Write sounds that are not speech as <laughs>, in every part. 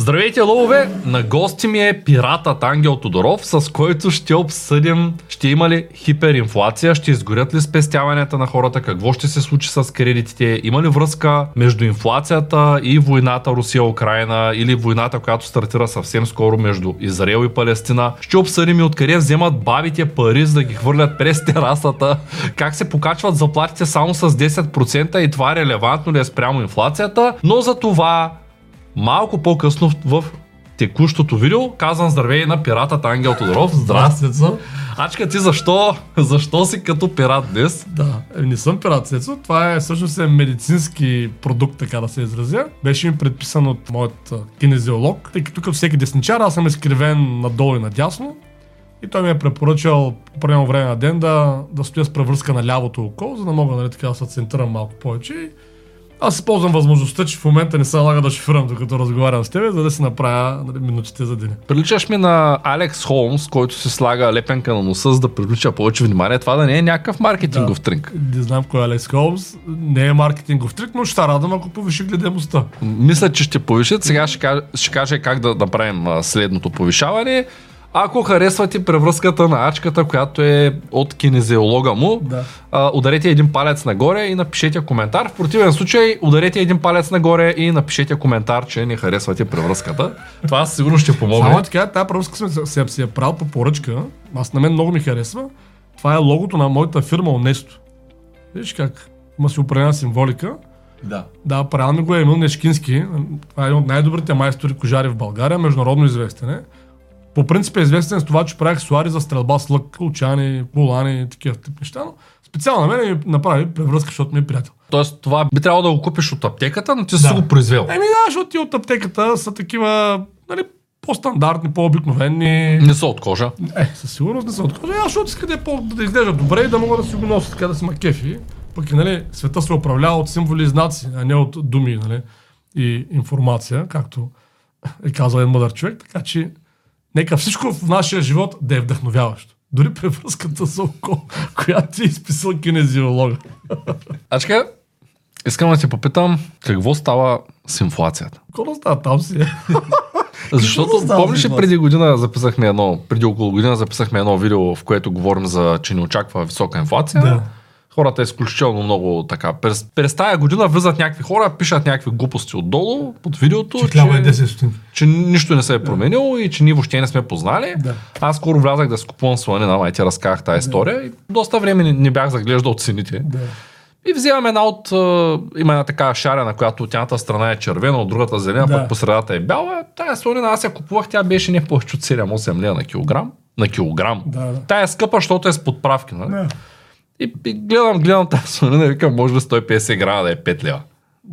Здравейте, ловове! На гости ми е пиратът Ангел Тодоров, с който ще обсъдим, ще има ли хиперинфлация, ще изгорят ли спестяванията на хората, какво ще се случи с кредитите, има ли връзка между инфлацията и войната Русия-Украина или войната, която стартира съвсем скоро между Израел и Палестина. Ще обсъдим и откъде вземат бабите пари, за да ги хвърлят през терасата, как се покачват заплатите само с 10% и това релевантно ли е спрямо инфлацията, но за това Малко по-късно в текущото видео казвам здравей на пиратът Ангел Тодоров. Здрасти, Цецо. Ачка, ти защо, защо си като пират днес? Да, е, не съм пират, Цецо. Това е всъщност е медицински продукт, така да се изразя. Беше ми предписан от моят кинезиолог, тъй като като всеки десничар, аз съм изкривен надолу и надясно. И той ми е препоръчал по време на ден да, да стоя с превръзка на лявото око, за да мога нали, така да се центрирам малко повече. Аз използвам възможността, че в момента не се налага да шифрам, докато разговарям с теб, за да си направя нали, минутите за деня. Приличаш ми на Алекс Холмс, който се слага лепенка на носа, за да привлича повече внимание. Това да не е някакъв маркетингов Да. трик. Не знам кой е Алекс Холмс. Не е маркетингов трик, но ще радвам, ако повиши гледаемостта. Мисля, че ще повишат. Сега ще кажа, ще кажа как да направим следното повишаване. Ако харесвате превръзката на ачката, която е от кинезиолога му, Да. а, ударете един палец нагоре и напишете коментар. В противен случай ударете един палец нагоре и напишете коментар, че не харесвате превръзката. Това сигурно ще помогне. Само така, тази превръзка съм се, се, е правил по поръчка. Аз на мен много ми харесва. Това е логото на моята фирма Онесто. Виж как има си определена символика. Да. Да, правил ми го е Емил Нешкински. Това е един от най-добрите майстори кожари в България, международно известен е. По принцип е известен с това, че прави аксесуари за стрелба с лък, колчани, колани, такива тип неща, но специално на мен ми направи превръзка, защото ми е приятел. Тоест това би трябвало да го купиш от аптеката, но ти си Да. го произвел. Еми да, защото ти от аптеката са такива, нали, по-стандартни, по-обикновени. Не са от кожа. Е, със сигурност не се откажа. Аз защото иска да, е по, да изглежда добре и да мога да си го нося така да си макефи. Пък и, нали, света се управлява от символи и знаци, а не от думи нали, и информация, както е казал един мъдър човек. Така че нека всичко в нашия живот да е вдъхновяващо. Дори превръзката за око, която ти е изписал кинезиолога. Ачка, искам да те попитам какво става с инфлацията. Какво става там си? е? <laughs> Защото помниш ли преди година записахме едно, преди около година записахме едно видео, в което говорим за, че ни очаква висока инфлация. Да. Хората изключително много така. През, през тая година влизат някакви хора, пишат някакви глупости отдолу под видеото, Че че, е 10 стотинки. че нищо не се е променило и че ние въобще не сме познали. Да. Аз скоро влязах да си купувам сланина, май ти разказах тази история и доста време не, не бях заглеждал цените. Да. И вземам една от... има една така шарена, която от едната страна е червена, от другата зелена, Да. пък по средата е бяла. Тая слонина аз я купувах, тя беше не повече от 7-8 лева на килограм. На килограм. Да, да. Тя е скъпа, защото е с подправки. Нали? Да. И, и, гледам, гледам тази слонина и викам, може ли 150 грама да е 5 лева.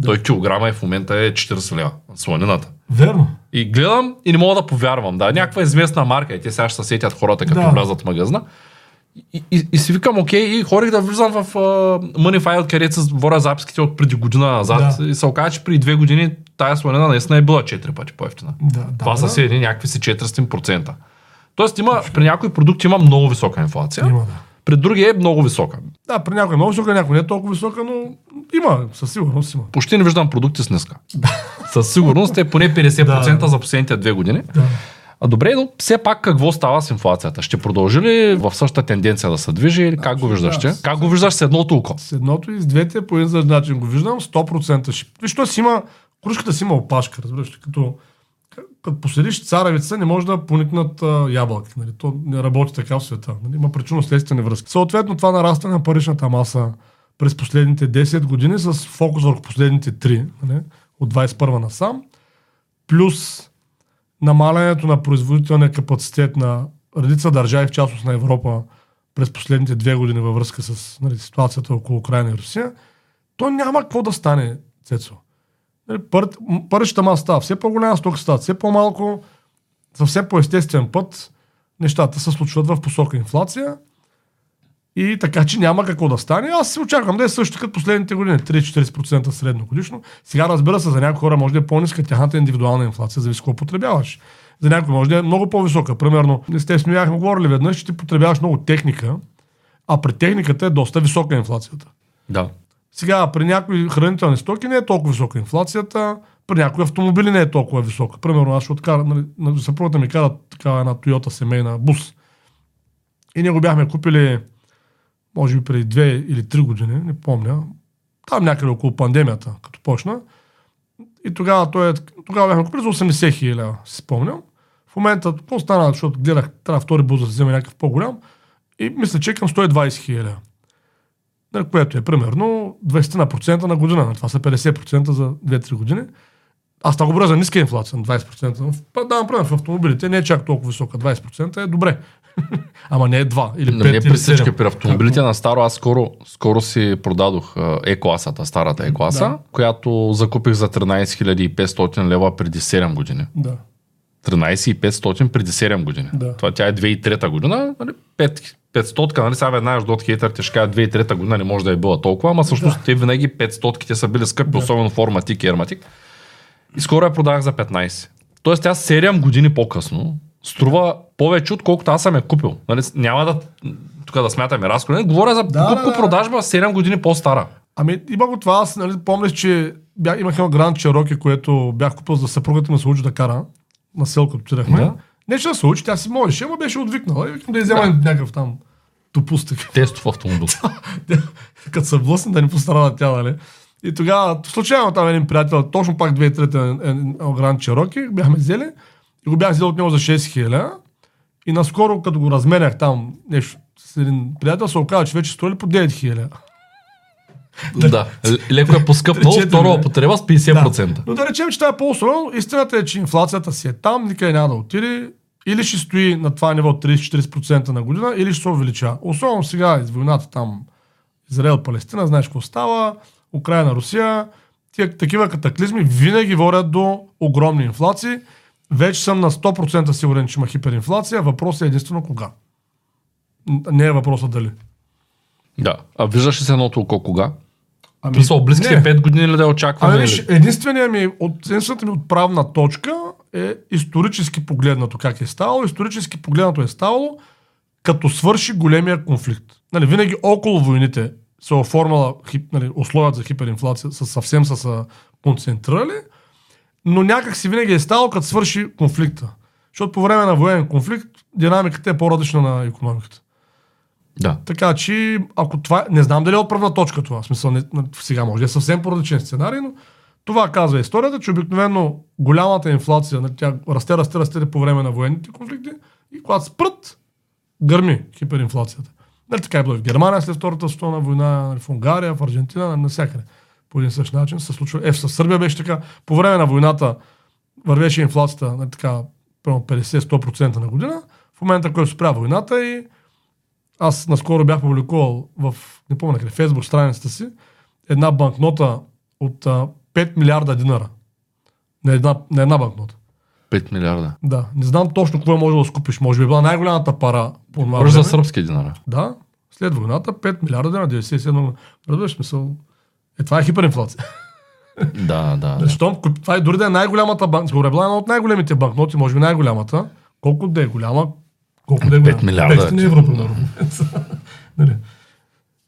Той килограма и в момента е 40 лева. Слонината. Верно. И гледам и не мога да повярвам. Да, някаква известна марка и те сега ще се сетят хората, като Да. влязат в магазина. И, и, и си викам, окей, и хорих да влизам в uh, Moneyfy, откъдето се воря записките от преди година назад. Да. И се оказа, че преди две години тая слонина наистина е била 4 пъти по-ефтина. Да, да, Това да. са си едни някакви си 400%. Тоест има, при някои продукти има много висока инфлация, Има, да. При други е много висока. Да, при някой е много висока, някой не е толкова висока, но има, със сигурност има. Почти не виждам продукти с ниска. Със сигурност е поне 50% Да. за последните две години. Да. А добре, но все пак какво става с инфлацията? Ще продължи ли в същата тенденция да се движи или как го виждаш? да. Как го виждаш с едното око? С едното и с двете по един начин го виждам, 100% ще. Виж, си има, кружката си има опашка, разбираш, като, като поседиш царевица, не може да поникнат а, ябълки. Нали? То не работи така в света. Нали? Има причинно-следствени връзки. Съответно, това нарастване на паричната маса през последните 10 години с фокус върху последните 3, нали? от 21 насам, плюс намалянето на производителния капацитет на редица държави, в частност на Европа, през последните две години във връзка с нали, ситуацията около Украина и Русия, то няма какво да стане, Цецо. Паричната маса става все по-голяма, стока става все по-малко, все по-естествен път нещата се случват в посока инфлация и така, че няма какво да стане. Аз се очаквам да е също като последните години, 3-40% средно годишно. Сега разбира се, за някои хора може да е по-ниска тяхната индивидуална инфлация, зависи какво потребяваш. За някой може да е много по-висока. Примерно, естествено, бяхме говорили веднъж, че ти потребяваш много техника, а при техниката е доста висока инфлацията. Да. Сега, при някои хранителни стоки не е толкова висока инфлацията, При някои автомобили не е толкова висока. Примерно, аз ще откара, нали, на съпругата ми кара такава една Toyota семейна бус. И ние го бяхме купили, може би преди две или три години, не помня. Там някъде около пандемията, като почна. И тогава, той е, тогава бяхме купили за 80 хиляди, си спомням. В момента, какво стана, защото гледах, трябва втори бус да се вземе някакъв по-голям. И мисля, че към 120 хиляди. Нали, което е примерно 20% на година. Нали, това са 50% за 2-3 години. Аз това го говоря за ниска инфлация, на 20%. Давам пример в автомобилите, не е чак толкова висока, 20% е добре. <laughs> Ама не е 2 или 5 Но не или при всички, 7. при автомобилите на старо, аз скоро, скоро си продадох Е-класата, старата Е-класа, Да. която закупих за 13 500 лева преди 7 години. Да. 13 500 преди 7 години. Да. Това тя е 2003 година, нали? 5, 500, нали? Сега веднага до от хейтерите ще кажат 2003 година не може да е била толкова, ама всъщност Да. те винаги 500 те са били скъпи, Да. особено форматик и ерматик. И скоро я продах за 15. Тоест тя 7 години по-късно струва повече, отколкото аз съм я купил. Нали? Няма да тук да смятаме разходи. Говоря за Да, покупко да, да. продажба 7 години по-стара. Ами има го това, аз нали, помня, че бях, имах едно Гранд Чероки, което бях купил за съпругата ми се учи да кара. На село, като отидахме. Да. Не, че да се учи, тя си можеше, ама беше отвикнала. И викам да иззема някакъв там тупустък. Тестов автомобил. <laughs> като се блъсне да не пострада тя, нали? И тогава, случайно там един приятел, точно пак 2003 Гранд Чероки, бяхме взели и го бях взел от него за 6 хиляди. И наскоро, като го разменях там нещо с един приятел, се оказа, че вече стрували по 9 хиляди. Да. Леко е поскъпнал, втора бе. употреба с 50%. Да. Но да речем, че това е по-особено. Истината е, че инфлацията си е там, никъде няма да отиде. Или ще стои на това ниво 30-40% на година, или ще се увеличава. Особено сега, из войната там, Израел-Палестина, знаеш какво става, Украина, Русия. Тия такива катаклизми винаги водят до огромни инфлации. Вече съм на 100% сигурен, че има хиперинфлация. Въпросът е единствено кога. Не е въпросът дали. Да. А виждаш ли се едното око кога? Ами, Мисъл, близките не. 5 години ли да очакваме? Ами, виж, единствения ми, от, единствената ми отправна точка е исторически погледнато как е ставало. Исторически погледнато е ставало като свърши големия конфликт. Нали, винаги около войните се оформила хип, нали, условията за хиперинфлация, са, съвсем са се концентрирали, но някак си винаги е ставало като свърши конфликта. Защото по време на военен конфликт динамиката е по-различна на економиката. Да. Така че, ако това... Не знам дали е отправна точка това. Смисъл, не, на- сега може да е съвсем по-различен сценарий, но това казва историята, че обикновено голямата инфлация, нали, тя расте, расте, расте по време на военните конфликти и когато спрат, гърми хиперинфлацията. Нали, така е било в Германия след Втората световна война, нали, в Унгария, в Аржентина, навсякъде. По един същ начин се случва. Е, в Сърбия беше така. По време на войната вървеше инфлацията нали, така, примерно 50-100% на година. В момента, който спря войната и аз наскоро бях публикувал в, не помня къде, Фейсбук страницата си, една банкнота от а, 5 милиарда динара. На една, на една банкнота. 5 милиарда. Да. Не знам точно какво е може да скупиш. Може би е била най-голямата пара по това Може за сръбски динара. Да. След войната 5 милиарда динара, 97 година. Разбираш смисъл. Е, това е хиперинфлация. <laughs> Да, да. куп- това е дори да е най-голямата банка. Сигурно е била една от най-големите банкноти, може би най-голямата. Колко да е голяма, колко да е голяма. 5 милиарда, 500 е, евро, примерно. <laughs> Нали?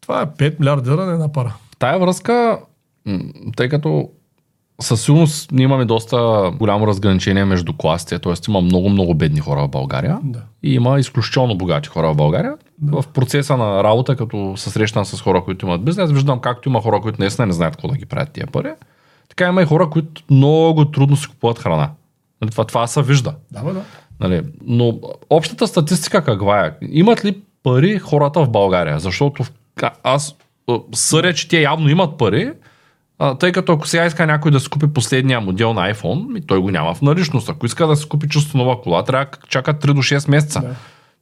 Това е 5 милиарда динара на една пара. В тая връзка, тъй като със сигурност ние имаме доста голямо разграничение между класите, т.е. има много-много бедни хора в България Да. и има изключително богати хора в България. В процеса на работа, като се срещам с хора, които имат бизнес, виждам както има хора, които наистина не знаят какво да ги правят тия пари, така има и хора, които много трудно си купуват храна. Нали, Това, това се вижда. Да, да. Нали, но общата статистика каква е? Имат ли пари хората в България? Защото в- аз а, съдя, че те явно имат пари, а, тъй като ако сега иска някой да си купи последния модел на iPhone, ми той го няма в наличност. Ако иска да си купи чисто нова кола, трябва да чака 3 до 6 месеца. Да.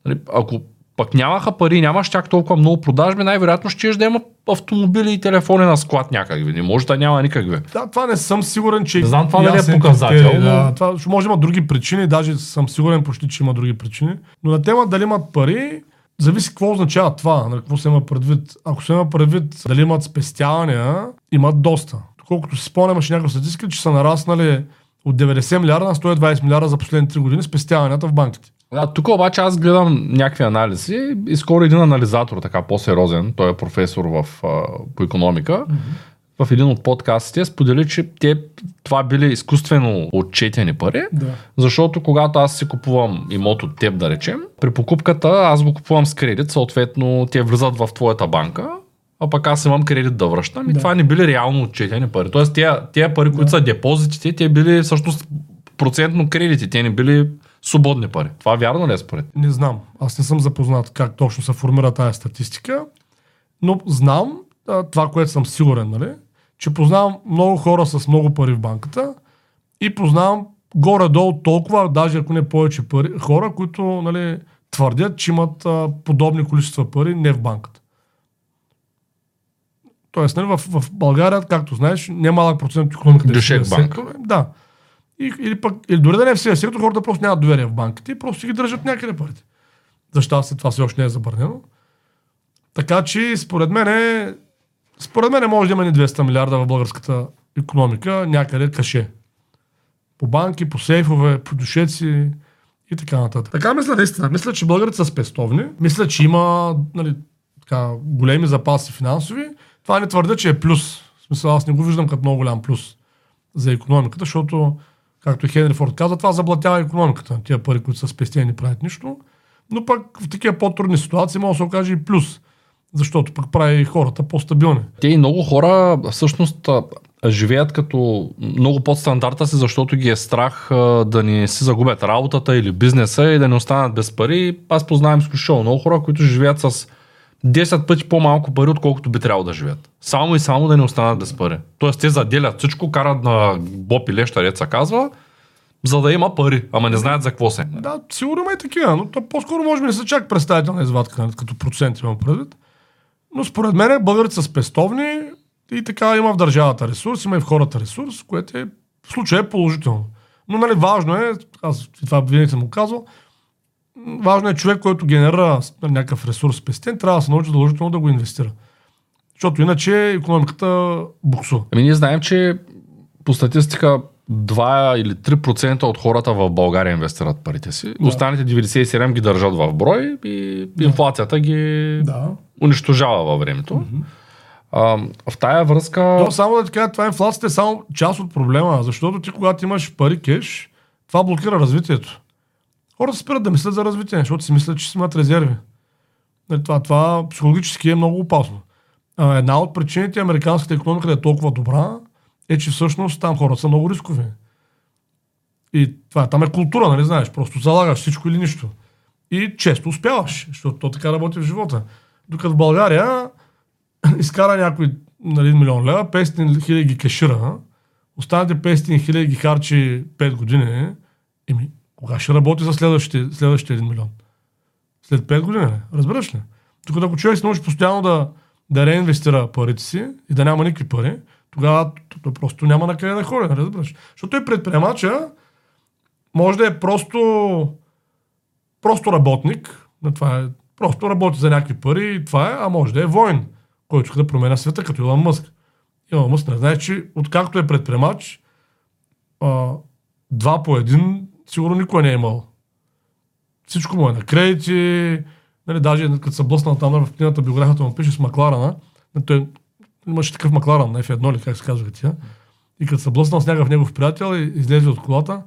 Нали, ако пък нямаха пари, нямаш чак толкова много продажби, най-вероятно ще да има автомобили и телефони на склад някакви. Не може да няма никакви. Да, това не съм сигурен, че... Не знам това дали е показател, критерий, но- Да, това, може да има други причини, даже съм сигурен почти, че има други причини. Но на тема дали имат пари, зависи какво означава това, нали, какво се има предвид. Ако се има предвид дали имат спестявания, имат доста. Доколкото си спомням, имаше някаква статистика, че са нараснали от 90 милиарда на 120 милиарда за последните 3 години спестяванията в банките. А, тук обаче аз гледам някакви анализи и скоро един анализатор, така по-сериозен, той е професор в, а, по економика, в един от подкастите сподели, че те това били изкуствено отчетени пари, Да. защото когато аз си купувам имот от теб, да речем, при покупката аз го купувам с кредит, съответно те влизат в твоята банка, а пък аз имам кредит да връщам и Да. това не били реално отчетени пари. Тоест тези, пари, които са депозитите, те били всъщност процентно кредити, те не били свободни пари. Това вярно ли е според? Не знам. Аз не съм запознат как точно се формира тази статистика, но знам а, това, което съм сигурен, нали, че познавам много хора с много пари в банката и познавам горе-долу толкова, даже ако не повече пари, хора, които нали, твърдят, че имат а, подобни количества пари не в банката. Тоест, нали, в, в България, както знаеш, немалък процент от економиката е Дюшек банк. сектор. Да. И, или, пък, или дори да не е в сивия сектор, хората просто нямат доверие в банките и просто ги държат някъде парите. За щастие това все още не е забранено. Така че, според мен, е, според мен може да има ни 200 милиарда в българската економика, някъде каше. По банки, по сейфове, по душеци и така нататък. Така мисля наистина. Мисля, че българите са спестовни. Мисля, че има нали, така, големи запаси финансови. Това не твърдя, че е плюс. В смисъл, аз не го виждам като много голям плюс за економиката, защото, както Хенри Форд каза, това заблатява економиката. Тия пари, които са спестени, не правят нищо. Но пък в такива по-трудни ситуации може да се окаже и плюс. Защото пък прави хората по-стабилни. Те и много хора всъщност живеят като много под стандарта си, защото ги е страх да не си загубят работата или бизнеса и да не останат без пари. Аз познавам изключително много хора, които живеят с 10 пъти по-малко пари, отколкото би трябвало да живеят. Само и само да не останат без пари. Тоест те заделят всичко, карат на боб и леща, деца казва, за да има пари, ама не знаят за какво се. Да, сигурно има и такива, но то по-скоро може би не са чак представителна извадка, нали, като процент имам предвид. Но според мен българите са спестовни и така има в държавата ресурс, има и в хората ресурс, което е в случая е положително. Но нали, важно е, аз това винаги съм го казвал, важно е човек, който генерира някакъв ресурс спестен, трябва да се научи задължително да го инвестира. Защото иначе економиката буксува. Ами ние знаем, че по статистика 2 или 3% от хората в България инвестират парите си. Да. Останалите 97 ги държат в брой и инфлацията ги Да. унищожава във времето. А, в тая връзка... То само да ти кажа, това инфлацията е само част от проблема, защото ти когато имаш пари кеш, това блокира развитието. Хората спират да мислят за развитие, защото си мислят, че си имат резерви. Нали, Това, това психологически е много опасно. Една от причините американската економика да е толкова добра, е, че всъщност там хората са много рискови. И това там е култура, нали знаеш, просто залагаш всичко или нищо. И често успяваш, защото то така работи в живота. Докато в България <clears throat> изкара някой нали, 1 милион лева, 500 хиляди кешира, останалите 500 хиляди харчи 5 години, еми, кога ще работи за следващите, следващите 1 милион? След 5 години, ли? разбираш ли? Докато ако човек се научи постоянно да, да реинвестира парите си и да няма никакви пари, тогава т- той просто няма на къде да ходи, нали разбираш? Защото и предприемача може да е просто, просто работник, на това е, просто работи за някакви пари и това е, а може да е воин, който иска да променя света, като Илон Мъск. Илон Мъск не знае, че откакто е предприемач, а, два по един сигурно никой не е имал. Всичко му е на кредити, нали, даже като се блъснал там в книгата биографията му пише с Макларана, нали, той имаше такъв Макларан на F1 ли, как се казва тия. И като се блъснал с някакъв негов приятел излезе от колата,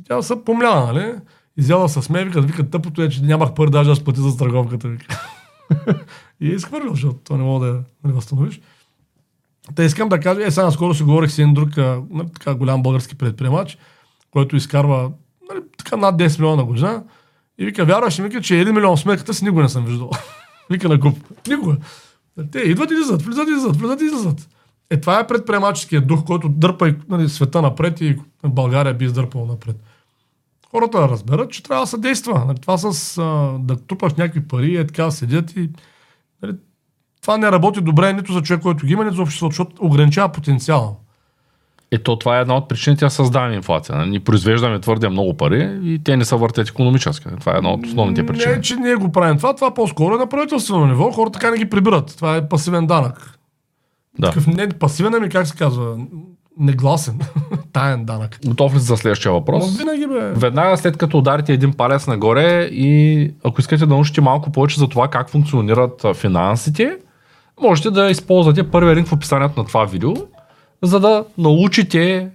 и тя се помляна, нали? Изяла с ме, вика, вика тъпото е, че нямах пари даже да сплати за страховката. Вика. <laughs> и е изхвърлил, защото то не мога да нали, възстановиш. Та искам да кажа, е, сега скоро си говорих с един друг а, нали, така голям български предприемач, който изкарва нали, така над 10 милиона на година. И вика, вярваш ли, вика, че 1 милион сметката си никога не съм виждал. <laughs> вика на куп. Никога. Те идват и излизат, влизат и излизат, влизат и излизат. Е, това е предприемаческият дух, който дърпа и, нали, света напред и България би издърпала напред. Хората разберат, че трябва да се действа. Нали, това с а, да трупаш някакви пари, е така седят и нали, това не работи добре нито за човек, който ги има, нито за обществото, защото ограничава потенциала. Ето това е една от причините да създаваме инфлация. Ние произвеждаме твърде много пари и те не се въртят економически. Това е една от основните причини. Не, че ние го правим това, това по-скоро е на правителствено ниво. Хората така не ги прибират. Това е пасивен данък. Да. Такъв не пасивен, ами как се казва? Негласен. <laughs> Таен данък. Готов ли за следващия Но въпрос? винаги бе. Веднага след като ударите един палец нагоре и ако искате да научите малко повече за това как функционират финансите, можете да използвате първия линк в описанието на това видео, за да научите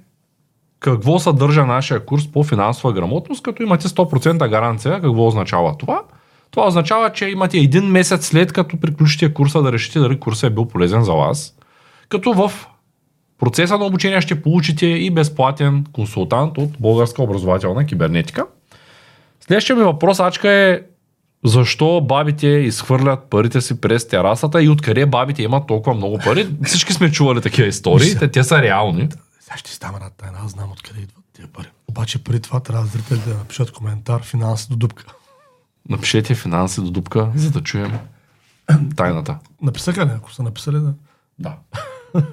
какво съдържа нашия курс по финансова грамотност, като имате 100% гаранция какво означава това. Това означава, че имате един месец след като приключите курса да решите дали курсът е бил полезен за вас. Като в процеса на обучение ще получите и безплатен консултант от Българска образователна кибернетика. Следващия ми въпрос, Ачка, е защо бабите изхвърлят парите си през терасата и откъде бабите имат толкова много пари. Всички сме чували такива истории, те, те са реални. Сега ще става една тайна, аз знам откъде идват тия пари. Обаче преди това трябва зрителите да напишат коментар финанси до дупка. Напишете финанси до дупка, за да чуем тайната. Написаха ли, ако са написали да... Да. <laughs>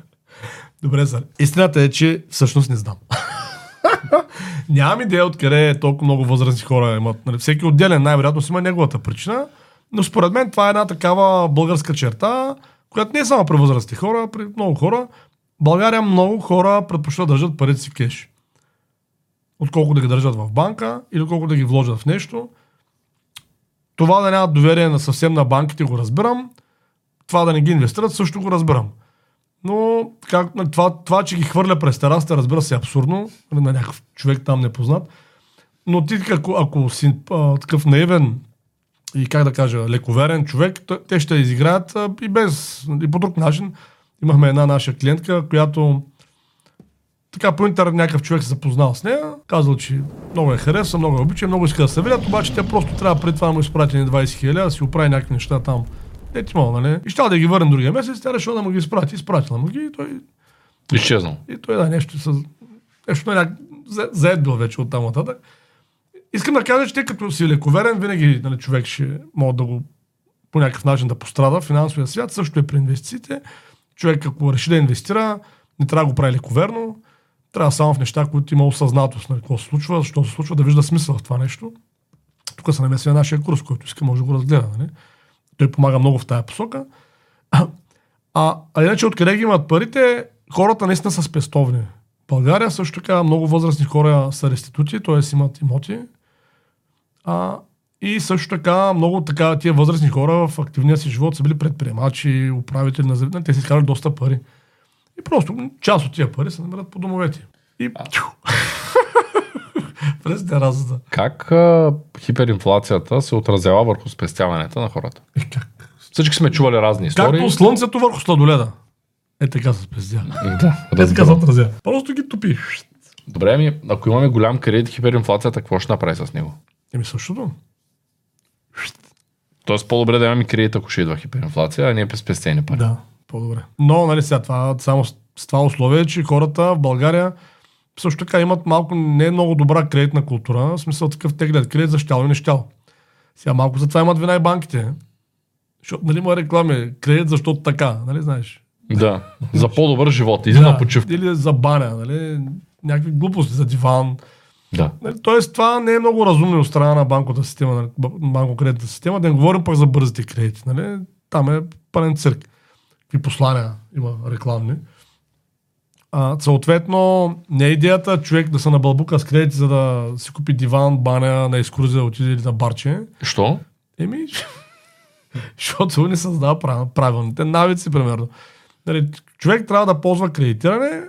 Добре, Зар. Истината е, че всъщност не знам. <laughs> Нямам идея откъде толкова много възрастни хора имат. Нали, всеки отделен най-вероятно си има неговата причина, но според мен това е една такава българска черта, която не е само при възрастни хора, при много хора. България много хора предпочитат да държат парите си кеш. Отколко да ги държат в банка или отколко да ги вложат в нещо. Това да нямат доверие на съвсем на банките го разбирам. Това да не ги инвестират също го разбирам. Но как, нали, това, това, че ги хвърля през терасата, разбира се, е абсурдно. нали, На някакъв човек там непознат. Но ти, ако, ако си а, такъв наивен и как да кажа, лековерен човек, те ще изиграят а, и без, и по друг начин. Имахме една наша клиентка, която така по интернет някакъв човек се запознал с нея, казал, че много я харесва, много я обича, много иска да се видят, обаче тя просто трябва преди това да му изпрати на 20 хиляди, да си оправи някакви неща там. Е, ти мога, нали? И ще да ги върне другия месец, тя решила да му ги изпрати, изпратила му ги и той, Изчезнал. и той да нещо с... Нещо на заед бил вече от там нататък. Искам да кажа, че те като си лековерен, винаги нали, човек ще може да го по някакъв начин да пострада. Финансовия свят също е при инвестициите. Човек, ако реши да инвестира, не трябва да го прави лековерно. Трябва само в неща, които има осъзнатост на какво се случва, защо се случва, да вижда смисъл в това нещо. Тук се намесва нашия курс, който иска, може да го разгледа. Нали? Той помага много в тая посока. А, а иначе откъде ги имат парите, хората наистина са спестовни. България също така много възрастни хора са реститути, т.е. имат имоти. А, и също така много така тия възрастни хора в активния си живот са били предприемачи, управители на заведения, те си изкарали доста пари. И просто част от тия пари се намират по домовете. И тю, <laughs> през терасата. Как а, хиперинфлацията се отразява върху спестяванията на хората? И как? Всички сме чували разни истории. Както слънцето върху сладоледа. Е така се спестя. Да, Е така се отразя. Просто ги топи. Добре, ами, ако имаме голям кредит хиперинфлацията, какво ще направи с него? Еми същото. Тоест по-добре да имаме кредит, ако ще идва хиперинфлация, а не през спестени пари. Да, по-добре. Но, нали сега, това, само с това условие, че хората в България също така имат малко не е много добра кредитна култура, в смисъл такъв те гледат кредит за щяло и не щяло. Сега малко за това имат вина и банките. Защото, нали, има реклами, кредит защото така, нали, знаеш. Да, за по-добър живот. Иди на почивка. Или за баня, нали, някакви глупости за диван. Да. Нали, Тоест, това не е много разумно от страна на банковата система, нали, банко-кредитната система. Да не говорим пък за бързите кредити. Нали? Там е пълен цирк. Какви послания има рекламни. А, съответно, не е идеята човек да се набълбука с кредити, за да си купи диван, баня, на екскурзия, да отиде или на барче. Що? Еми, <laughs> защото не създава прав- правилните навици, примерно. Нали, човек трябва да ползва кредитиране,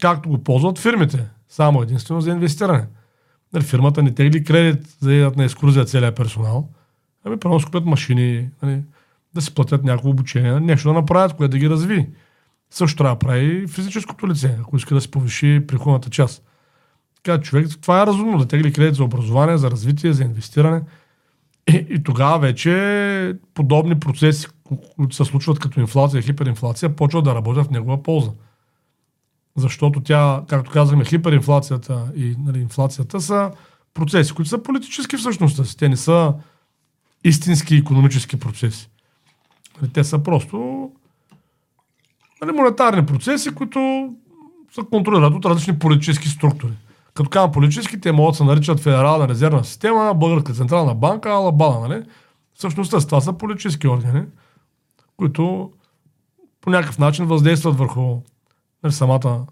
както го ползват фирмите. Само единствено за инвестиране. Нали, фирмата не тегли кредит за да на екскурзия целият персонал. Ами, си купят машини, нали, да си платят някакво обучение, нещо да направят, което да ги разви. Също трябва да прави физическото лице, ако иска да се повиши приходната част. Така, човек, това е разумно да тегли кредит за образование, за развитие, за инвестиране. И, и тогава вече подобни процеси, които се случват като инфлация и хиперинфлация, почват да работят в негова полза. Защото тя, както казахме, хиперинфлацията и нали, инфлацията са процеси, които са политически всъщност. Те не са истински економически процеси. Те са просто нали, монетарни процеси, които се контролират от различни политически структури. Като казвам политически, те могат да се наричат Федерална резервна система, Българска централна банка, Алабала, нали? Всъщност това са политически органи, които по някакъв начин въздействат върху нали, самата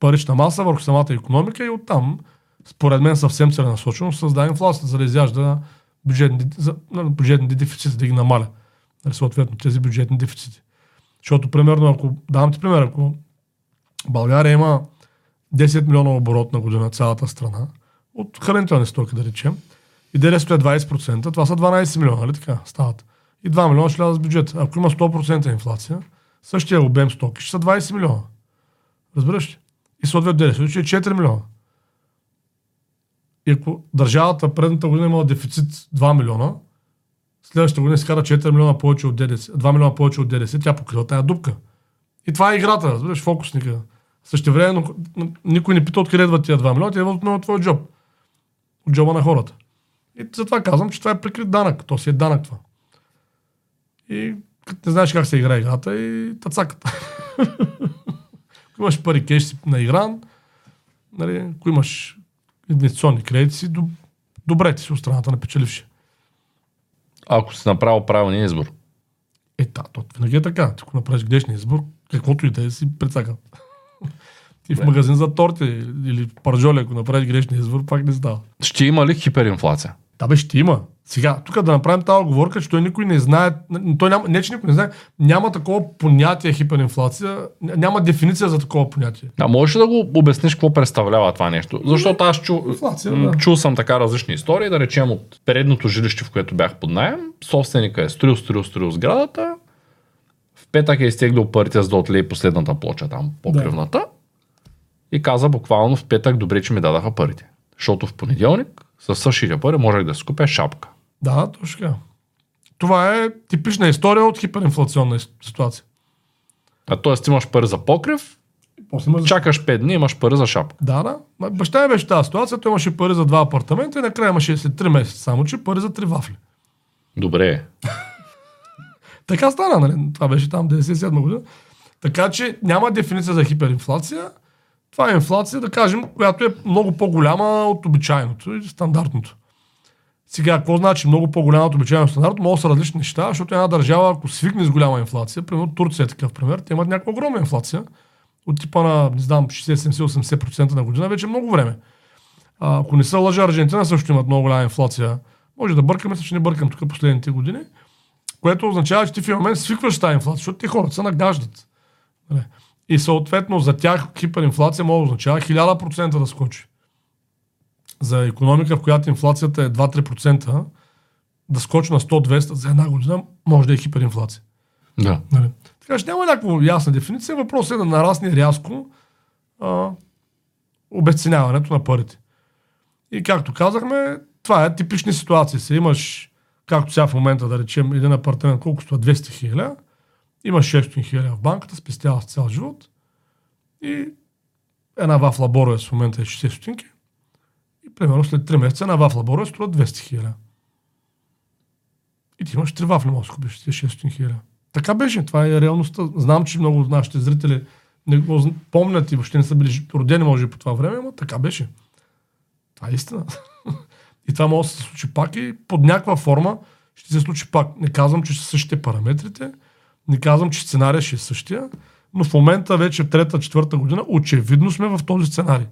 парична маса, върху самата економика и оттам, според мен съвсем целенасочено, създава инфлацията, за да изяжда бюджетни, за, нали, бюджетните дефицити, да ги намаля. Нали, съответно тези бюджетни дефицити. Защото, примерно, ако, давам ти пример, ако България има 10 милиона оборот на година цялата страна, от хранителни стоки, да речем, и ДДС е 20%, това са 12 милиона, нали така, стават. И 2 милиона ще влязат в бюджет. Ако има 100% инфлация, същия обем стоки ще са 20 милиона. Разбираш ли? И съответно ДДС ще е 4 милиона. И ако държавата предната година имала дефицит 2 милиона, следващата година се кара 4 милиона повече от ДДС, 2 милиона повече от ДДС, тя покрива тая дупка. И това е играта, разбираш, фокусника. Също време никой не пита откъде идват тия 2 милиона, те идват от твоя джоб. От джоба на хората. И затова казвам, че това е прикрит данък. То си е данък това. И като не знаеш как се играе играта и тацакът. <laughs> ако имаш пари кеш си на игран, нали, ако имаш инвестиционни кредити си, добре ти си от страната на печеливши. Ако си направил правилния избор. Е, да, то винаги е така. Ти ако направиш грешния избор, каквото и да е, си прецакал. Ти в магазин за торти или паржоли, ако направиш грешния избор, пак не става. Ще има ли хиперинфлация? Да бе, ще има. Сега, тук да направим тази оговорка, че той никой не знае, той няма, не че никой не знае, няма такова понятие хиперинфлация, няма дефиниция за такова понятие. А можеш ли да го обясниш какво представлява това нещо? Защото аз чу, Инфлация, да. чул съм така различни истории, да речем от предното жилище, в което бях под найем, собственика е строил, строил, строил сградата, в петък е изтеглил парите за да отлее последната плоча там, покривната. Да. И каза буквално в петък, добре, че ми дадаха парите. Защото в понеделник с същите пари можех да си купя шапка. Да, точно така. Това е типична история от хиперинфлационна ситуация. А т.е. имаш пари за покрив, после имаш... чакаш 5 дни, имаш пари за шапка. Да, да. Баща ми беше тази ситуация, той имаше пари за два апартамента и накрая имаше след 3 месеца, само че пари за 3 вафли. Добре. <laughs> така стана, нали? Това беше там 97 година. Така че няма дефиниция за хиперинфлация. Това е инфлация, да кажем, която е много по-голяма от обичайното и стандартното. Сега, какво значи много по-голяма от обичайното стандартно? Могат са различни неща, защото една държава, ако свикне с голяма инфлация, примерно Турция е такъв пример, те имат някаква огромна инфлация, от типа на, не знам, 60-70-80% на година, вече много време. А, ако не са лъжа, Аржентина също имат много голяма инфлация. Може да бъркаме, че не бъркам тук последните години, което означава, че ти в момент свикваш тази инфлация, защото ти хората се нагаждат. И съответно за тях хиперинфлация може да означава 1000% да скочи. За економика, в която инфлацията е 2-3%, да скочи на 100-200 за една година, може да е хиперинфлация. Да. Нали? Така че няма някаква ясна дефиниция. Въпросът е да нарасне рязко а, обесценяването на парите. И както казахме, това е типични ситуации. Се имаш, както сега в момента да речем, един апартамент, колко струва 200 хиляди, има 600 хиляди в банката, спестява с цял живот и една вафла Боровец в момента е 60 стотинки и примерно след 3 месеца една вафла Боровец струва 200 хиляди. И ти имаш 3 вафли, може да купиш 600 хиляди. Така беше, това е реалността. Знам, че много от нашите зрители не го помнят и въобще не са били родени, може по това време, но така беше. Това е истина. <laughs> и това може да се случи пак и под някаква форма ще се случи пак. Не казвам, че са същите параметрите, не казвам, че сценария ще е същия, но в момента вече в трета, четвърта година очевидно сме в този сценарий.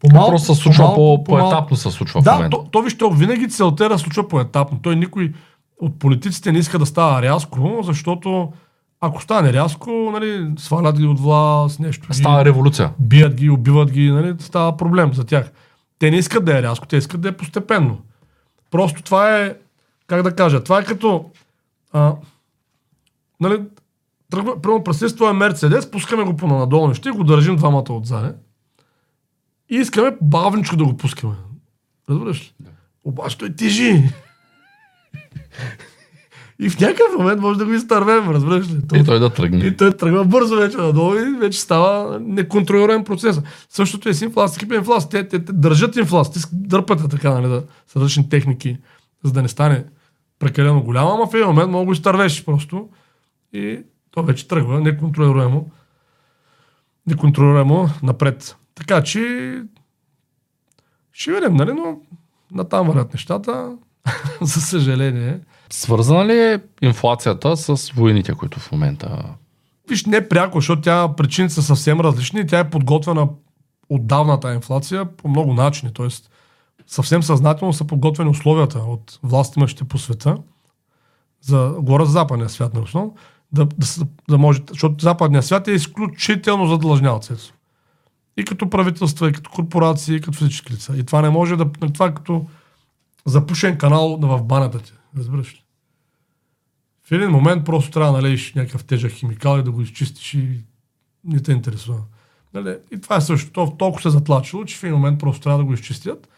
По-малко, Просто се случва по, по-етапно се случва да, в момента. То, то вижте, винаги целта е да случва по-етапно. Той никой от политиците не иска да става рязко, защото ако стане рязко, нали, свалят ги от власт, нещо. Става революция. Бият ги, убиват ги, нали, става проблем за тях. Те не искат да е рязко, те искат да е постепенно. Просто това е, как да кажа, това е като а, нали, тръгва, примерно през това е Мерцедес, пускаме го по надолу ще го държим двамата отзаде. И искаме бавничко да го пускаме. Разбираш ли? Да. Обаче той тежи. и в някакъв момент може да го изтървем, разбираш ли? Той, и той да тръгне. И той тръгва бързо вече надолу и вече става неконтролируем процес. Същото е с инфлация, такива инфлация. Те, те, те, държат инфлация, те дърпат така, нали, да, с различни техники, за да не стане прекалено голяма, ама в един момент мога го изтървеш просто и то вече тръгва неконтролируемо, неконтролируемо напред. Така че ще видим, нали, но натам вървят нещата, <laughs> за съжаление. Свързана ли е инфлацията с войните, които в момента... Виж, не пряко, защото тя причините са съвсем различни. Тя е подготвена отдавната инфлация по много начини. Тоест, съвсем съзнателно са подготвени условията от властимащите по света, за, горе за западния свят на основно, да, да, да може, защото западният свят е изключително задлъжнял Цецо. И като правителства, и като корпорации, и като всички лица. И това не може да... Това е като запушен канал в банята ти. Разбираш ли? В един момент просто трябва да налееш някакъв тежък химикал и да го изчистиш и не те интересува. Нали? И това е също. То, толкова се е затлачило, че в един момент просто трябва да го изчистят.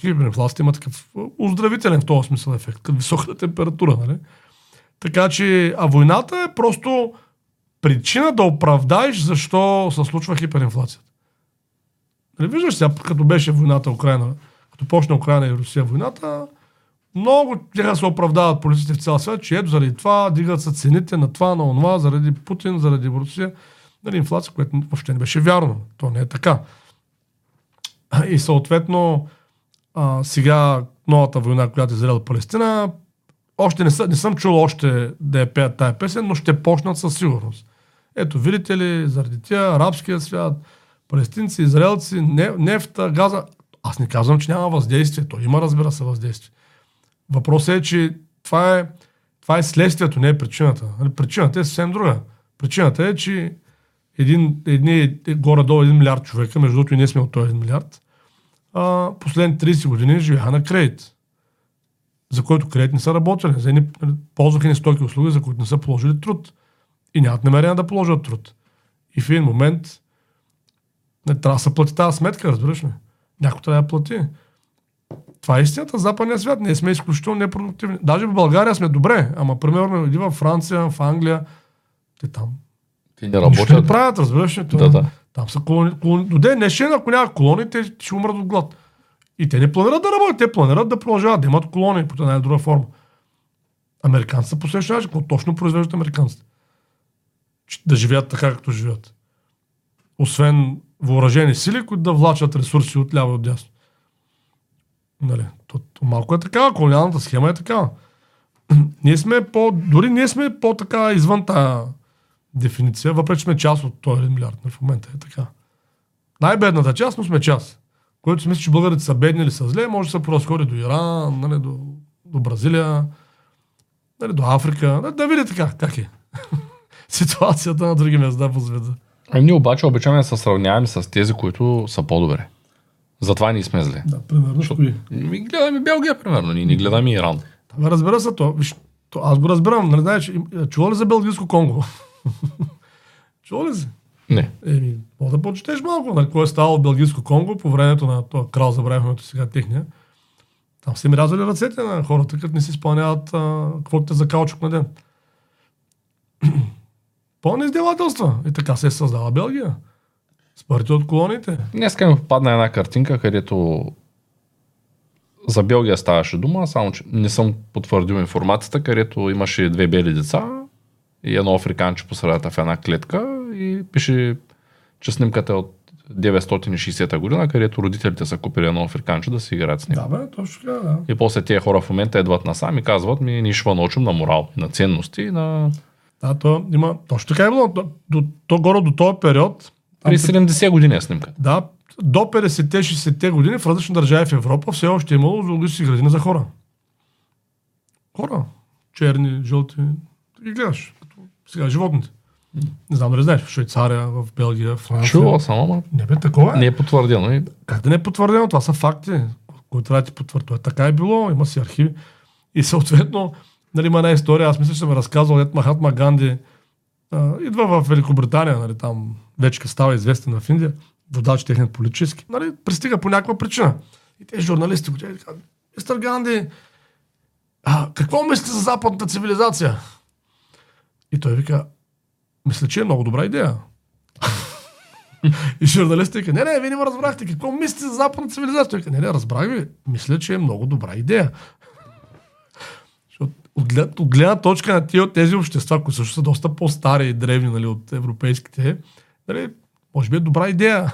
Хиберинфлацията има такъв оздравителен в този смисъл ефект, към високата температура. Нали? Така че, а войната е просто причина да оправдаеш защо се случва хиперинфлацията. Нали, виждаш сега, като беше войната Украина, като почна Украина и Русия войната, много тяха се оправдават полиците в цял свят, че ето заради това дигат се цените на това, на онова, заради Путин, заради Русия. Нали, инфлация, което въобще не беше вярно. То не е така. И съответно, а, сега новата война, която е Израел Палестина, още не, са, не съм чул още да я пеят тая песен, но ще почнат със сигурност. Ето, видите ли, заради тия арабския свят, палестинци, израелци, не, нефта, газа. Аз не казвам, че няма въздействие. То има, разбира се, въздействие. Въпросът е, че това е, това е следствието, не е причината. Нали, Причината е съвсем друга. Причината е, че един, едни, горе-долу един милиард човека, между другото и ние сме от този един милиард, а, последните 30 години живеха на кредит, за който кредит не са работили. За едни, ползваха ни стоки услуги, за които не са положили труд. И нямат намерение да положат труд. И в един момент не трябва да се плати тази сметка, разбираш ли? Някой трябва да плати. Това е истината в западния свят. Ние сме изключително непродуктивни. Даже в България сме добре, ама примерно иди в Франция, в Англия, те там Те не Нищо не работят. правят, разбираш ли? Да, да. Там са колони. колони. До ден днешен, ако няма колони, те ще умрат от глад. И те не планират да работят, те планират да продължават да имат колони по една или друга форма. Американците са по. Какво точно произвеждат американците? Да живеят така, както живеят. Освен въоръжени сили, които да влачат ресурси от ляво и от дясно. Нали? То, малко е такава, колониалната схема е такава. <clears throat> ние сме по, дори ние сме по-така извън тази дефиниция, въпреки че сме част от този 1 милиард. нали, В момента е така. Най-бедната част, но сме част. Който си мисли, че българите са бедни или са зле, може да се поразходи до Иран, нали, до, до Бразилия, нали, до Африка. Да, да види така, как е. <laughs> Ситуацията на други места по света. Ами ние обаче обичаме да се сравняваме с тези, които са по-добре. Затова ние сме зле. Да, примерно, кои? Ми гледаме Белгия, примерно. Ние не гледаме Иран. Абе, разбира се то. Виж, то аз го разбирам. Нали, знаеш, им- чува ли за Белгийско Конго? <laughs> чува ли се? Не. Еми, мога да почетеш малко, нали, кое е ставало от Белгийско Конго по времето на този крал, забравяхме ето сега техния. Там са им рязали ръцете на хората, като не си изпълняват а, квотите за каучук на ден. <clears throat> Пълни издевателства. И така се е създала Белгия. С парите от колоните. Днеска ми попадна една картинка, където за Белгия ставаше дума, само че не съм потвърдил информацията, където имаше две бели деца и едно африканче по средата в една клетка и пише, че снимката е от 960 година, където родителите са купили едно африканче да си играят с него. Да, бе, точно така, да. И после тези хора в момента идват насам и казват ми, ние ще научим на морал, на ценности, и на... Да, то има. Точно така е било. То, до, то горе до този период. При 70 години е снимка. Да, до 50-60-те години в различни държави в Европа все още е имало зоологически градини за хора. Хора. Черни, жълти. Ги гледаш. Сега животните. Не знам дали знаеш. В Швейцария, в Белгия, в Франция. Чувал съм, ама Не бе, такова е. не е потвърдено. И... Как да не е потвърдено? Това са факти, които трябва да ти потвърдят. Е, така е било, има си архиви. И съответно, нали, има една история, аз мисля, че съм разказвал, ето Махатма Ганди а, идва в Великобритания, нали, там вече става известен в Индия, водач техен политически, нали, пристига по някаква причина. И те журналисти го казват, мистер Ганди, а, какво мислите за западната цивилизация? И той вика, мисля, че е много добра идея. И журналистите вика, не, не, вие не ме разбрахте. Какво мислите за западна цивилизация? Той вика, не, не, разбрах ви. Мисля, че е много добра идея. От, глед, от гледна точка на тия, тези общества, които също са доста по-стари и древни нали, от европейските, нали, може би е добра идея.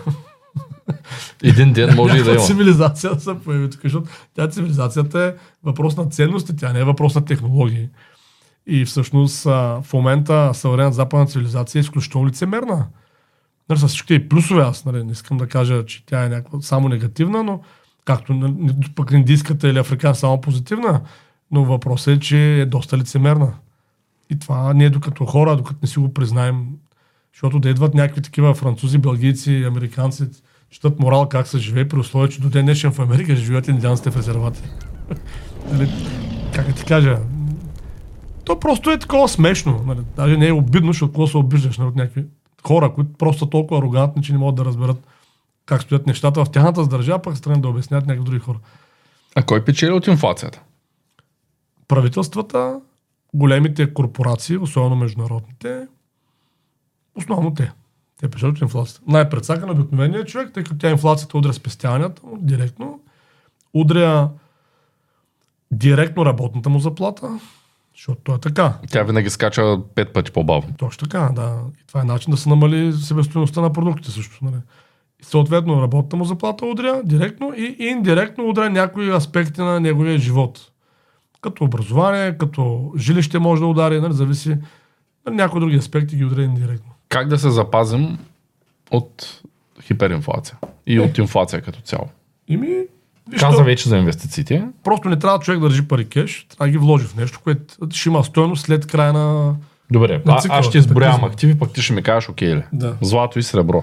Един ден може и да има. цивилизация да се появи тук, защото тя цивилизацията е въпрос на ценности, тя не е въпрос на технологии. И всъщност в момента съвременната западна цивилизация е изключително лицемерна. Нали, с всичките плюсове, аз нали, не искам да кажа, че тя е някаква само негативна, но както н- нито пък индийската или африканска само позитивна, но въпросът е, че е доста лицемерна. И това не е докато хора, докато не си го признаем. Защото да идват някакви такива французи, белгийци, американци, четат морал как се живее, при условие, че до ден днешен в Америка живеят индианците в резервати. <laughs> нали, как да ти кажа, то просто е такова смешно. Нали. Даже не е обидно, защото какво се обиждаш нали, от някакви хора, които просто са толкова арогантни, че не могат да разберат как стоят нещата в тяхната държава, пък страна да обяснят някакви други хора. А кой печели от инфлацията? Правителствата, големите корпорации, особено международните, основно те. Те печелят от инфлацията. Най-предсака на обикновения човек, тъй като тя инфлацията удря спестяванията му директно, удря директно работната му заплата, защото то е така. Тя винаги скача пет пъти по-бавно. Точно така, да. И това е начин да се намали себестоеността на продуктите също. Нали? И съответно работната му заплата удря директно и индиректно удря някои аспекти на неговия живот. Като образование, като жилище може да удари, нали? зависи. Някои други аспекти ги удря индиректно. Как да се запазим от хиперинфлация и от инфлация като цяло? Ими, виж, Каза то- вече за инвестициите. просто не трябва човек да държи пари кеш, трябва да ги вложи в нещо, което ще има стоеност след края на... Добре, На а, цикъла, аз ще изброявам активи, пък ти ще ми кажеш окей ли. Да. Злато и сребро.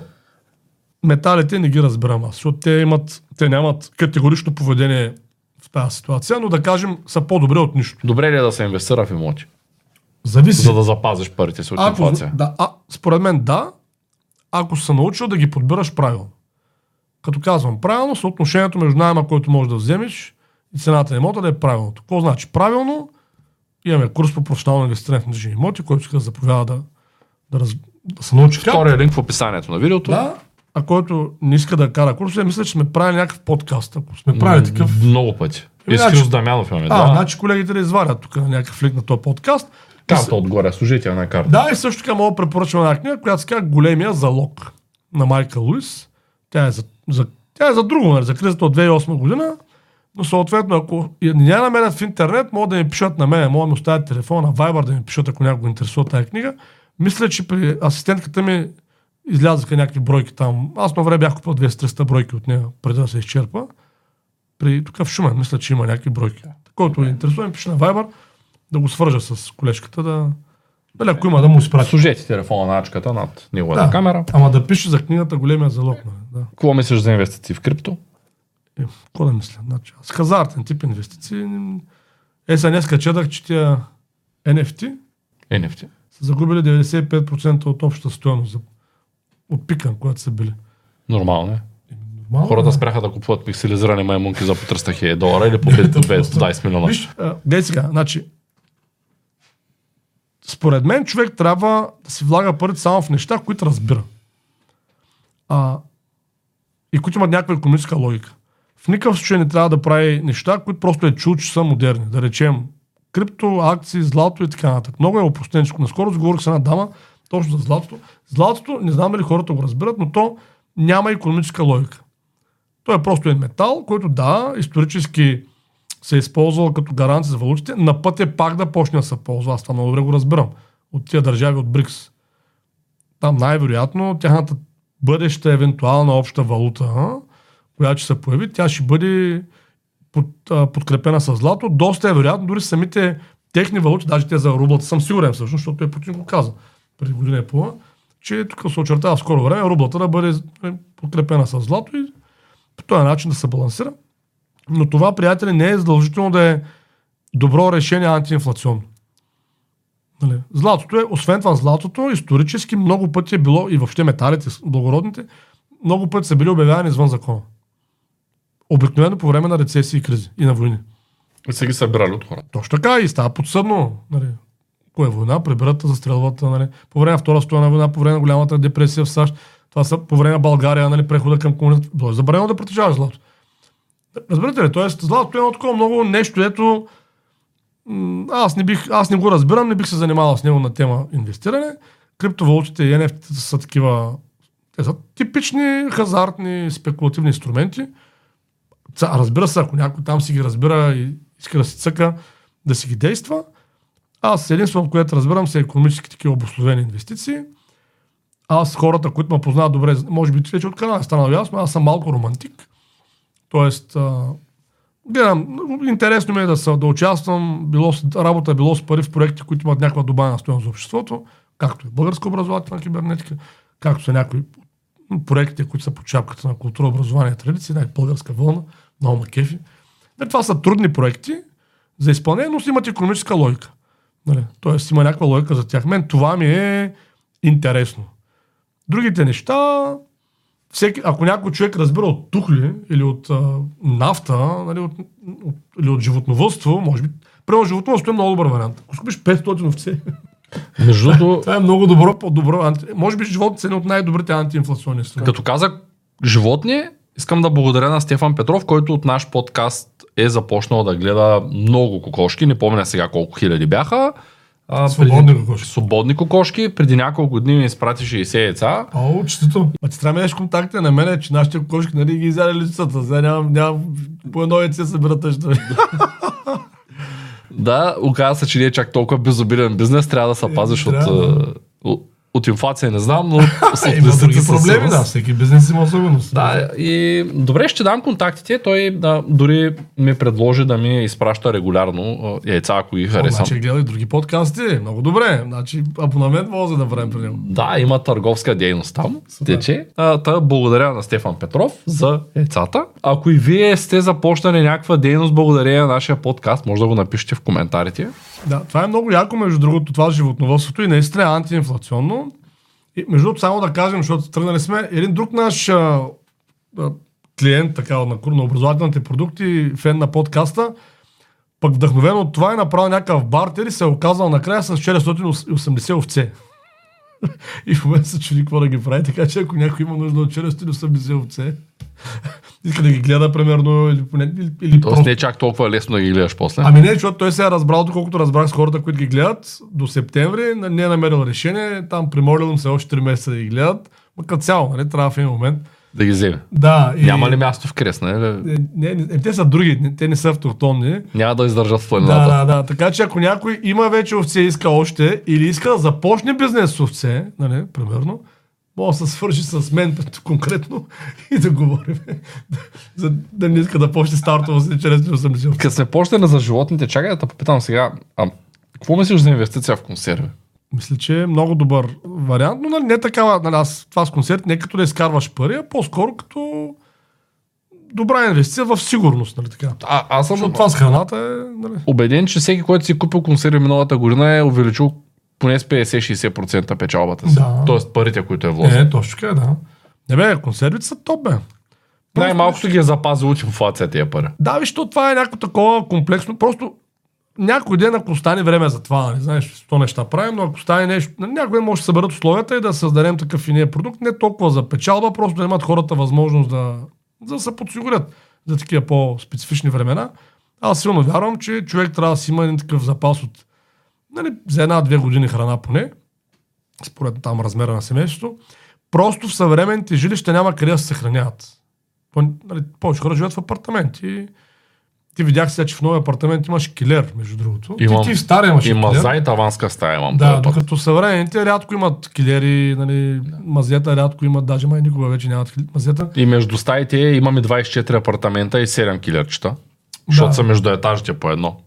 Металите не ги разбирам аз, защото те, имат, те нямат категорично поведение в тази ситуация, но да кажем са по-добре от нищо. Добре ли е да се инвестира в имоти, Зависи. за да запазиш парите си от Ако, инфлация? да, а, според мен да, ако се научил да ги подбираш правилно. Като казвам правилно, съотношението между найема, който можеш да вземеш и цената на имота да е правилното. Какво значи правилно? Имаме курс по професионално инвестиране в недвижими имоти, който иска да заповяда да, да, раз, да се научи. Втория линк в описанието на видеото. Да, а който не иска да кара курсове, мисля, че сме правили някакъв подкаст. Ако сме правили такъв. Много пъти. Еми, И с значи- Дамянов имаме. А, да. значи колегите да извадят тук някакъв линк на този подкаст. С- Карта отгоре, служите една карта. Да, и също така мога да препоръчам една книга, която се казва Големия залог на Майка Луис. Тя е за, за, тя е за друго, нали, за кризата от 2008 година. Но съответно, ако не я намерят в интернет, могат да ми пишат на мен, могат да ми оставят телефона на Viber да ми пишат, ако някого интересува тази книга. Мисля, че при асистентката ми излязаха някакви бройки там. Аз на време бях купил 200-300 бройки от нея, преди да се изчерпа. При тук в Шумен, мисля, че има някакви бройки. Който е интересува, ми пише на Viber да го свържа с колежката, да, дали ако има да му изпрати. Служете телефона на ачката над неговата Да. камера. Ама да пише за книгата големия залог. Нали? Да. Какво мислиш за инвестиции в крипто? Е, какво да мисля? Значи, с хазартен тип инвестиции. Е, сега днес четах, че тия NFT NFT. са загубили 95% от общата стоеност от пика, когато са били. Нормално е. Нормално, Хората да. спряха да купуват пикселизирани маймунки за по 300 хиляди долара или по 20 <laughs> милиона. Виж, гледай сега, значи, според мен човек трябва да си влага парите само в неща, които разбира. А, и които имат някаква економическа логика. В никакъв случай не трябва да прави неща, които просто е чул, че са модерни. Да речем, крипто, акции, злато и така нататък. Много е опростенчеко. Наскоро сговорих с една дама точно за златото. Златото, не знам дали хората го разбират, но то няма економическа логика. Той е просто един метал, който да, исторически се е използвал като гаранция за валутите, на път е пак да почне да се ползва. Аз това много добре го разбирам. От тия държави от БРИКС. Там най-вероятно тяхната бъдеща евентуална обща валута, която ще се появи, тя ще бъде под, подкрепена с злато. Доста е вероятно, дори самите техни валути, даже те за рублата, съм сигурен всъщност, защото той Путин го каза преди година и половина, че тук се очертава в скоро време рублата да бъде е, подкрепена с злато и по този начин да се балансира. Но това, приятели, не е задължително да е добро решение антиинфлационно. Нали? Златото е, освен това, златото исторически много пъти е било, и въобще металите, благородните, много пъти са били обявявани извън закона. Обикновено по време на рецесии и кризи и на войни. И са ги събирали от хората. Точно така и става подсъдно. Нали. Кое е война? Прибират застрелват. Нали. По време на Втора стойна война, по време на голямата депресия в САЩ, това са по време на България, нали, прехода към комунизм. Било е забранено да притежаваш злато. Разбирате ли? Тоест, златото е едно такова много нещо, ето аз не, бих, аз не го разбирам, не бих се занимавал с него на тема инвестиране. Криптовалутите и NFT са такива, те са типични хазартни спекулативни инструменти. Разбира се, ако някой там си ги разбира и иска да си цъка, да си ги действа. Аз единственото, което разбирам, са економически такива обословени инвестиции. Аз хората, които ме познават добре, може би вече от канала е станало ясно, аз съм малко романтик. Тоест, гледам, интересно ми е да, са, да участвам, било, работа е било с пари в проекти, които имат някаква добавена стоеност за обществото, както е българска образователна кибернетика, както са някои проекти, които са под шапката на култура, образование и традиции, най българска вълна, много ма кефи. Нали, това са трудни проекти за изпълнение, но си имат економическа логика. Нали? Тоест има някаква логика за тях. Мен това ми е интересно. Другите неща, всеки, ако някой човек разбира от тухли или от а, нафта, нали, от, от, или от животновътство, може би, примерно животновътство е много добър вариант. Ако скупиш 500 овце, <laughs> Между другото, <laughs> това е много добро, по-добро. Може би животните са едни от най-добрите антиинфлационни страни. като казах животни, искам да благодаря на Стефан Петров, който от наш подкаст е започнал да гледа много кокошки. Не помня сега колко хиляди бяха. А, Свободни кокошки. Свободни кокошки. Преди няколко дни ми изпрати 60 яйца. О, честито. А ти трябва да имаш контакти на мен, че нашите кошки нали ги изяли лицата. Сега нямам, нямам по едно яйце събират тъща. <laughs> Да, оказа се, че не е чак толкова безобилен бизнес. Трябва да се пазиш от, а, от, от инфлация, не знам, но <laughs> Има други проблеми, да. Всеки бизнес има особеност. Да, и добре, ще дам контактите. Той да, дори ми предложи да ми изпраща регулярно яйца, ако ги О, харесам. Значи гледай други подкасти. Много добре. Значи абонамент може да направим при него. Да, има търговска дейност там. Супер. Тече. А, та, благодаря на Стефан Петров за яйцата. Ако и вие сте започнали някаква дейност благодарение на нашия подкаст, може да го напишете в коментарите. Да, това е много яко, между другото, това животновъдството и наистина е антиинфлационно. И между другото, само да кажем, защото тръгнали сме, един друг наш а, а, клиент, така, на, на образователните продукти, фен на подкаста, пък вдъхновен от това е направил някакъв бартер и се е оказал накрая с 480 овце. И в момента се чуди какво да ги прави, така че ако някой има нужда от 480 овце, иска да ги гледа, примерно, или, поне- или, или Тоест не е чак толкова лесно да ги гледаш после. Ами не, защото той се е разбрал, доколкото разбрах с хората, които ги гледат, до септември не е намерил решение, там примолил се още 3 месеца да ги гледат, ма като цяло, нали, трябва в един момент. Да ги вземе. Да, и... Няма ли място в кресна? Или? Не, не, не, те са други, те не са автохтонни. Няма да издържат в Да, планината. да, да. Така че ако някой има вече овце иска още, или иска да започне бизнес с овце, нали, примерно, може да се свържи с мен <laughs> конкретно и да говорим. <laughs> За да не иска да почне стартово си чрез 80 Като сме почнали за животните, чакай да те попитам сега. А, какво мислиш за инвестиция в консерви? Мисля, че е много добър вариант, но нали, не такава, нали, аз това с концерт, не като да изкарваш пари, а по-скоро като добра инвестиция в сигурност, нали така. А, аз съм това с храната е, нали, убеден, че всеки, който си е купил консерви миналата година е увеличил поне с 50-60% печалбата си. Да. Тоест парите, които е вложил. е, точно така, е, да. Не бе, консервите са топ, бе. Най-малкото ги е запазил от инфлация тия пари. Да, виж, то това е някакво такова комплексно. Просто някой ден, ако стане време за това, нали, знаеш, сто неща правим, но ако стане нещо, нали, някой ден може да съберат условията и да създадем такъв и ние продукт, не толкова за печалба, просто да имат хората възможност да, да се подсигурят за такива по-специфични времена. Аз силно вярвам, че човек трябва да си има един такъв запас от нали, за една-две години храна поне, според там размера на семейството. Просто в съвременните жилища няма къде да се съхраняват. Нали, повече хора живеят в апартаменти. Ти видях сега, че в новия апартамент имаш килер, между другото. Имам. Ти, ти в стария имаш И килер. и таванска стая имам. Да, докато съвременните рядко имат килери, нали, мазета рядко имат, даже май никога вече нямат мазета. И между стаите имаме 24 апартамента и 7 килерчета. Защото Да. са между етажите по едно.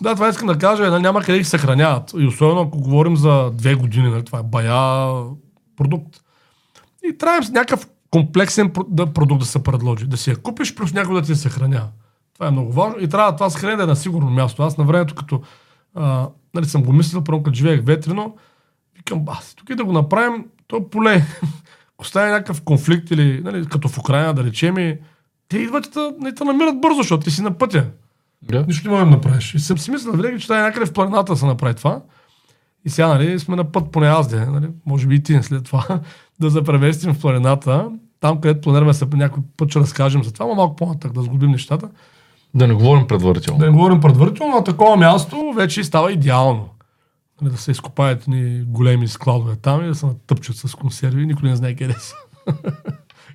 Да, това искам да кажа, нали, няма къде ги съхраняват. И особено ако говорим за две години, нали, това е бая продукт. И трябва някакъв комплексен про- да, продукт да се предложи. Да си я купиш, плюс някой да ти я съхранява. Това е много важно. И трябва това да е на сигурно място. Аз на времето, като а, нали, съм го мислил, първо като живеех ветрино, викам, бас, тук и да го направим, то е поле. <laughs> Ако стане някакъв конфликт или нали, като в Украина, да речем, и те идват и те, нали, те намират бързо, защото ти си на пътя. Да. Нищо не можем да направиш. И съм си мислил винаги, че трябва някъде в планината да се направи това. И сега, нали, сме на път поне аз де, нали, може би и ти след това, <laughs> да се преместим в планината, там където планираме се някой път ще разкажем за това, но малко по-натък да сгубим нещата. Да не говорим предварително. Да не говорим предварително, на такова място вече става идеално. Нали, да се изкопаят ни големи складове там и да се натъпчат с консерви никой не знае къде са. <laughs>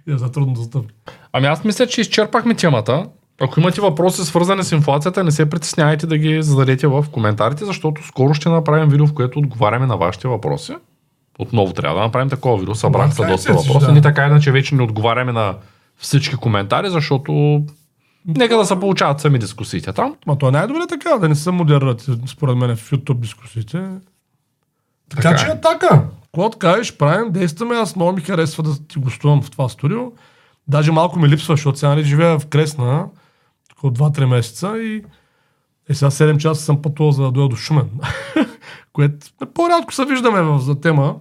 и да са трудно достъпни. Ами аз мисля, че изчерпахме темата. Ако имате въпроси свързани с инфлацията, не се притеснявайте да ги зададете в коментарите, защото скоро ще направим видео, в което отговаряме на вашите въпроси. Отново трябва да направим такова видео. Събрах Да, са доста въпроси. да. Ни така иначе вече не отговаряме на всички коментари, защото Нека да се получават сами дискусиите там. Ма то е най-добре така, да не се модерират, според мен, в YouTube дискусиите. Така, Така че е. е така. Какво кажеш, правим, действаме. Аз много ми харесва да ти гостувам в това студио. Даже малко ми липсва, защото сега нали, живея в Кресна, от 2-3 месеца и е, сега 7 часа съм пътувал за да дойда до Шумен. <laughs> Което по-рядко се виждаме в, за тема.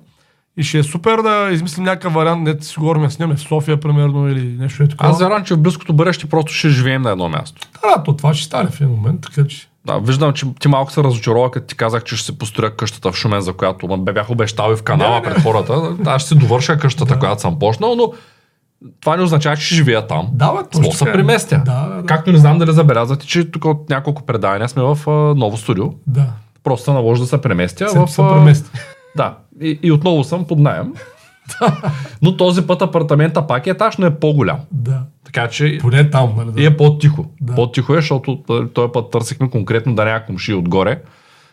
И ще е супер да измислим някакъв вариант, не да си говорим да снимаме в София, примерно, или нещо е такова. Аз вярвам, че в близкото бъдеще просто ще живеем на едно място. Да, то това ще стане в един момент, така че... Да, виждам, че ти малко се разочарова, като ти казах, че ще се построя къщата в Шумен, за която ме бях обещал и в канала Не, не, пред хората. Да, ще си довърша къщата, Да. която съм почнал, но това не означава, че живея там. Да, бе, точно се е. преместя. Да, да, да. Както не знам дали забелязвате, че тук от няколко предавания сме в а, ново студио. Да. Просто наложи да се преместя. Се, в, се а, премести. Да. И, и отново съм под найем. <laughs> Но този път апартамента пак е етаж, но е по-голям. Да. Така че Поне там, нали? Да. и е по-тихо. Да. По-тихо е, защото този път търсихме конкретно да няма комши отгоре.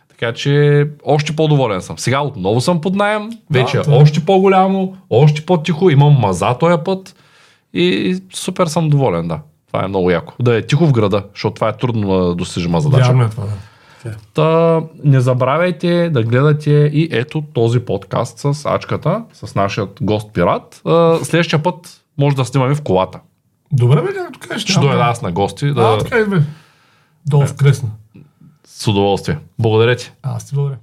Така че още по-доволен съм. Сега отново съм под найем, вече е това е. още по-голямо, още по-тихо, имам маза този път и супер съм доволен, да. Това е много яко. Да е тихо в града, защото това е трудно да достижима задача. Вярно е това, да. Е. Та, не забравяйте да гледате и ето този подкаст с Ачката, с нашият гост пират. А, Следващия път може да снимаме в колата. Добре, бе, както кажеш. Ще дойда да- аз на гости А, да, така и бе. Долу в Кресна. с удоволствие. Благодаря ти. Аз ти благодаря.